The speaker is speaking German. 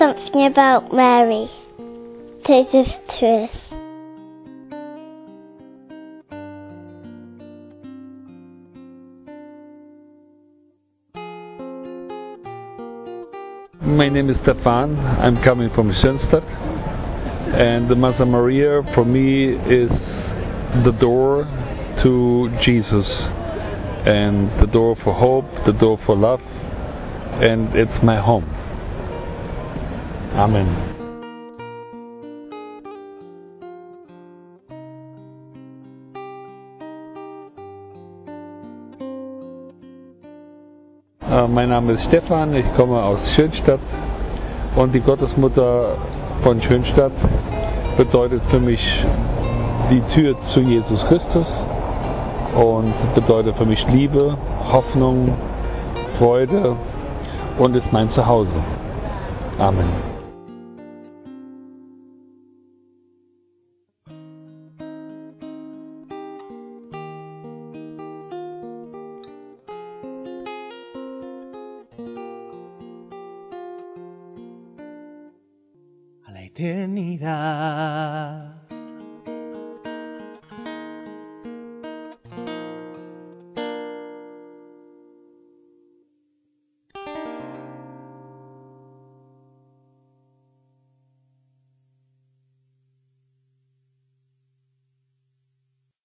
something about Mary. Take this truth. My name is Stefan. I'm coming from Schönstadt. And the Mother Maria for me is the door to Jesus and the door for hope, the door for love, and it's my home. Amen. Äh, Mein Name ist Stefan, ich komme aus Schönstadt und die Gottesmutter von Schönstadt bedeutet für mich die Tür zu Jesus Christus und bedeutet für mich Liebe, Hoffnung, Freude und ist mein Zuhause. Amen. Eternidad.